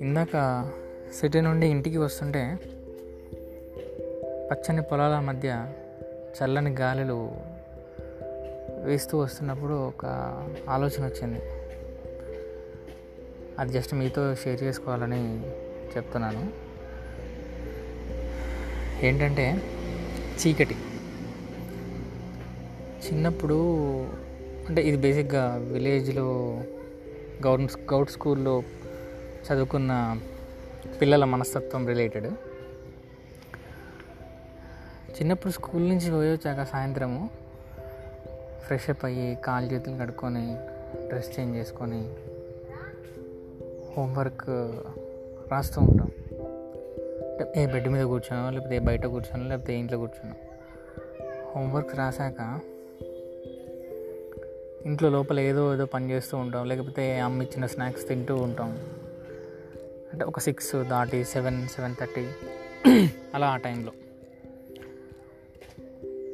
ఇందాక సిటీ నుండి ఇంటికి వస్తుంటే పచ్చని పొలాల మధ్య చల్లని గాలులు వేస్తూ వస్తున్నప్పుడు ఒక ఆలోచన వచ్చింది. అది జస్ట్ మీతో షేర్ చేసుకోవాలని చెప్తున్నాను. ఏంటంటే చీకటి. చిన్నప్పుడు అంటే ఇది బేసిక్గా విలేజ్లో గవర్నమెంట్ గౌట్ స్కూల్లో చదువుకున్న పిల్లల మనస్తత్వం రిలేటెడ్. చిన్నప్పుడు స్కూల్ నుంచి పోయి వచ్చాక సాయంత్రము ఫ్రెష్ అప్ అయ్యి కాలు చేతులు కడుక్కొని డ్రెస్ చేంజ్ చేసుకొని హోంవర్క్ రాస్తూ ఉంటాం. అంటే ఏ బెడ్ మీద కూర్చోనో లేకపోతే ఏ బయట కూర్చోనో లేకపోతే ఇంట్లో కూర్చోనో. హోంవర్క్ రాశాక ఇంట్లో లోపల ఏదో ఏదో పని చేస్తూ ఉంటాం. లేకపోతే అమ్మ ఇచ్చిన స్నాక్స్ తింటూ ఉంటాం. అంటే ఒక సిక్స్ దాటి సెవెన్ సెవెన్ థర్టీ అలా ఆ టైంలో.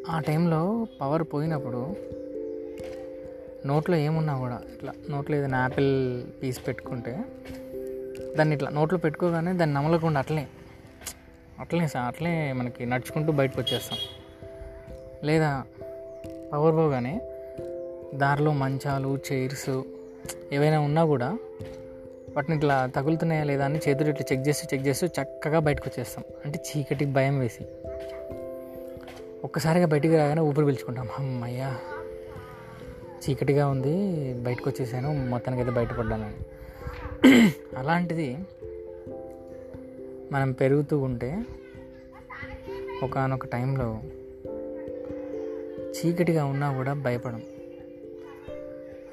ఆ టైంలో పవర్ పోయినప్పుడు నోట్లో ఏమున్నా కూడా ఇట్లా నోట్లో ఏదైనా యాపిల్ పీస్ పెట్టుకుంటే దాన్ని ఇట్లా నోట్లో పెట్టుకోగానే దాన్ని నమలకుండా అట్లే అట్లనే సార్ అట్లే మనకి నడుచుకుంటూ బయటకు వచ్చేస్తాం. లేదా పవర్ పోగానే దారిలో మంచాలు చైర్స్ ఏవైనా ఉన్నా కూడా వాటిని ఇట్లా తగులుతున్నాయా లేదా అని చేతులు ఇట్లా చెక్ చేస్తూ చెక్ చేస్తూ చక్కగా బయటకు వచ్చేస్తాం. అంటే చీకటికి భయం వేసి. ఒక్కసారిగా బయటికి రాగానే ఊపిరి పీల్చుకుంటాం. అమ్మయ్యా. చీకటిగా ఉంది బయటకు వచ్చేసాను మొత్తానికి అయితే బయటపడ్డాను అలాంటిది మనం పెరుగుతూ ఉంటే ఒకనొక టైంలో చీకటిగా ఉన్నా కూడా భయపడం.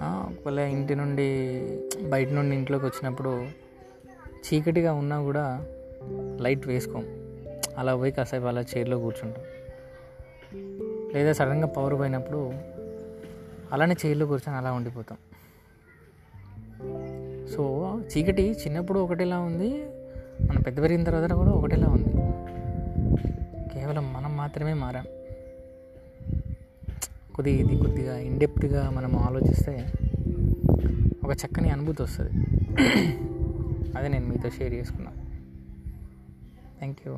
ఒకవేళ ఇంటి నుండి బయట నుండి ఇంట్లోకి వచ్చినప్పుడు చీకటిగా ఉన్నా కూడా లైట్ వేసుకోం. అలా పోయి కాసేపు అలా చైర్లో కూర్చుంటాం. లేదా సడన్గా పవర్ పోయినప్పుడు అలానే చైర్లో కూర్చొని అలా ఉండిపోతాం. సో చీకటి చిన్నప్పుడు ఒకటిలా ఉంది. మనం పెద్ద పెరిగిన తర్వాత కూడా ఒకటిలా ఉంది. కేవలం మనం మాత్రమే మారాం. కొద్దిగా ఇది కొద్దిగా ఇండెప్త్గా మనం ఆలోచిస్తే ఒక చక్కని అనుభూతి వస్తుంది. అదే నేను మీతో షేర్ చేసుకున్నాను థ్యాంక్ యూ